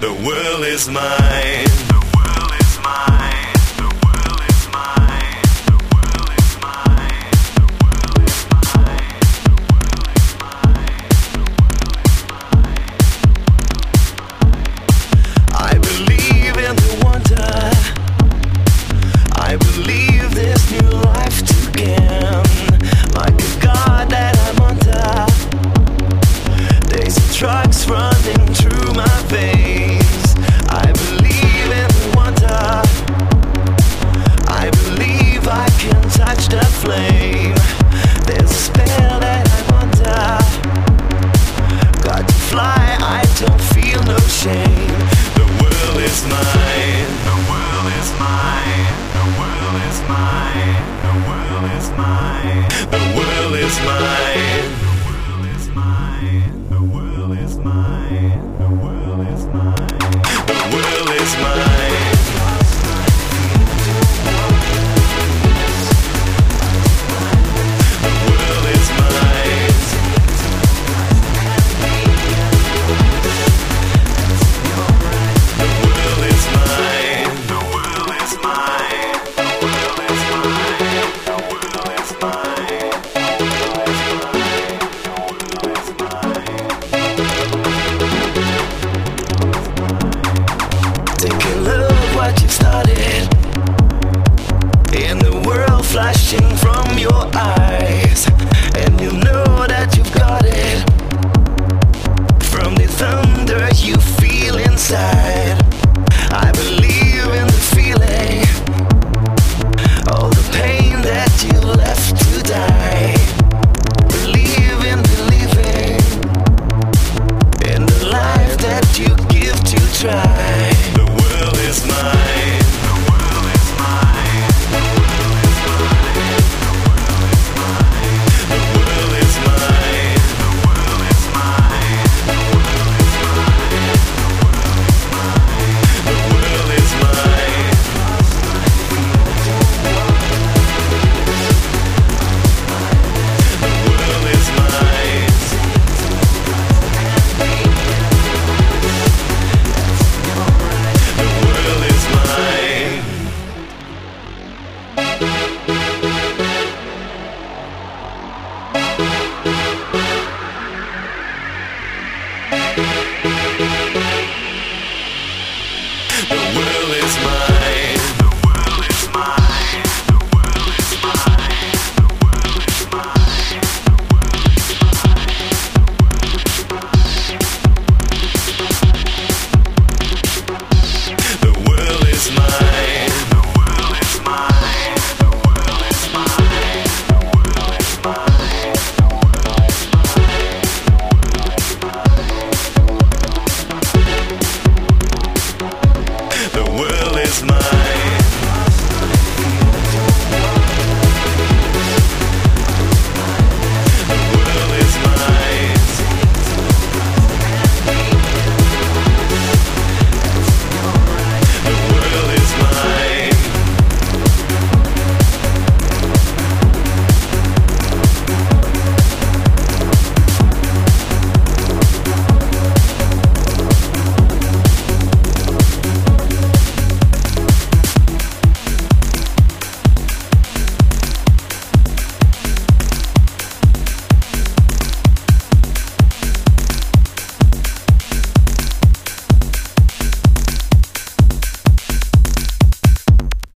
The world is mine. the world is mine, the world is mine, the world is mine. The world is mine, the world is mine, the world is mine. flashing from your eyes, and you know that you've got it. From the thunder you feel inside, I believe in the feeling. All the pain that you left to die. Believe in believing in the life that you give to try. The world is mine. my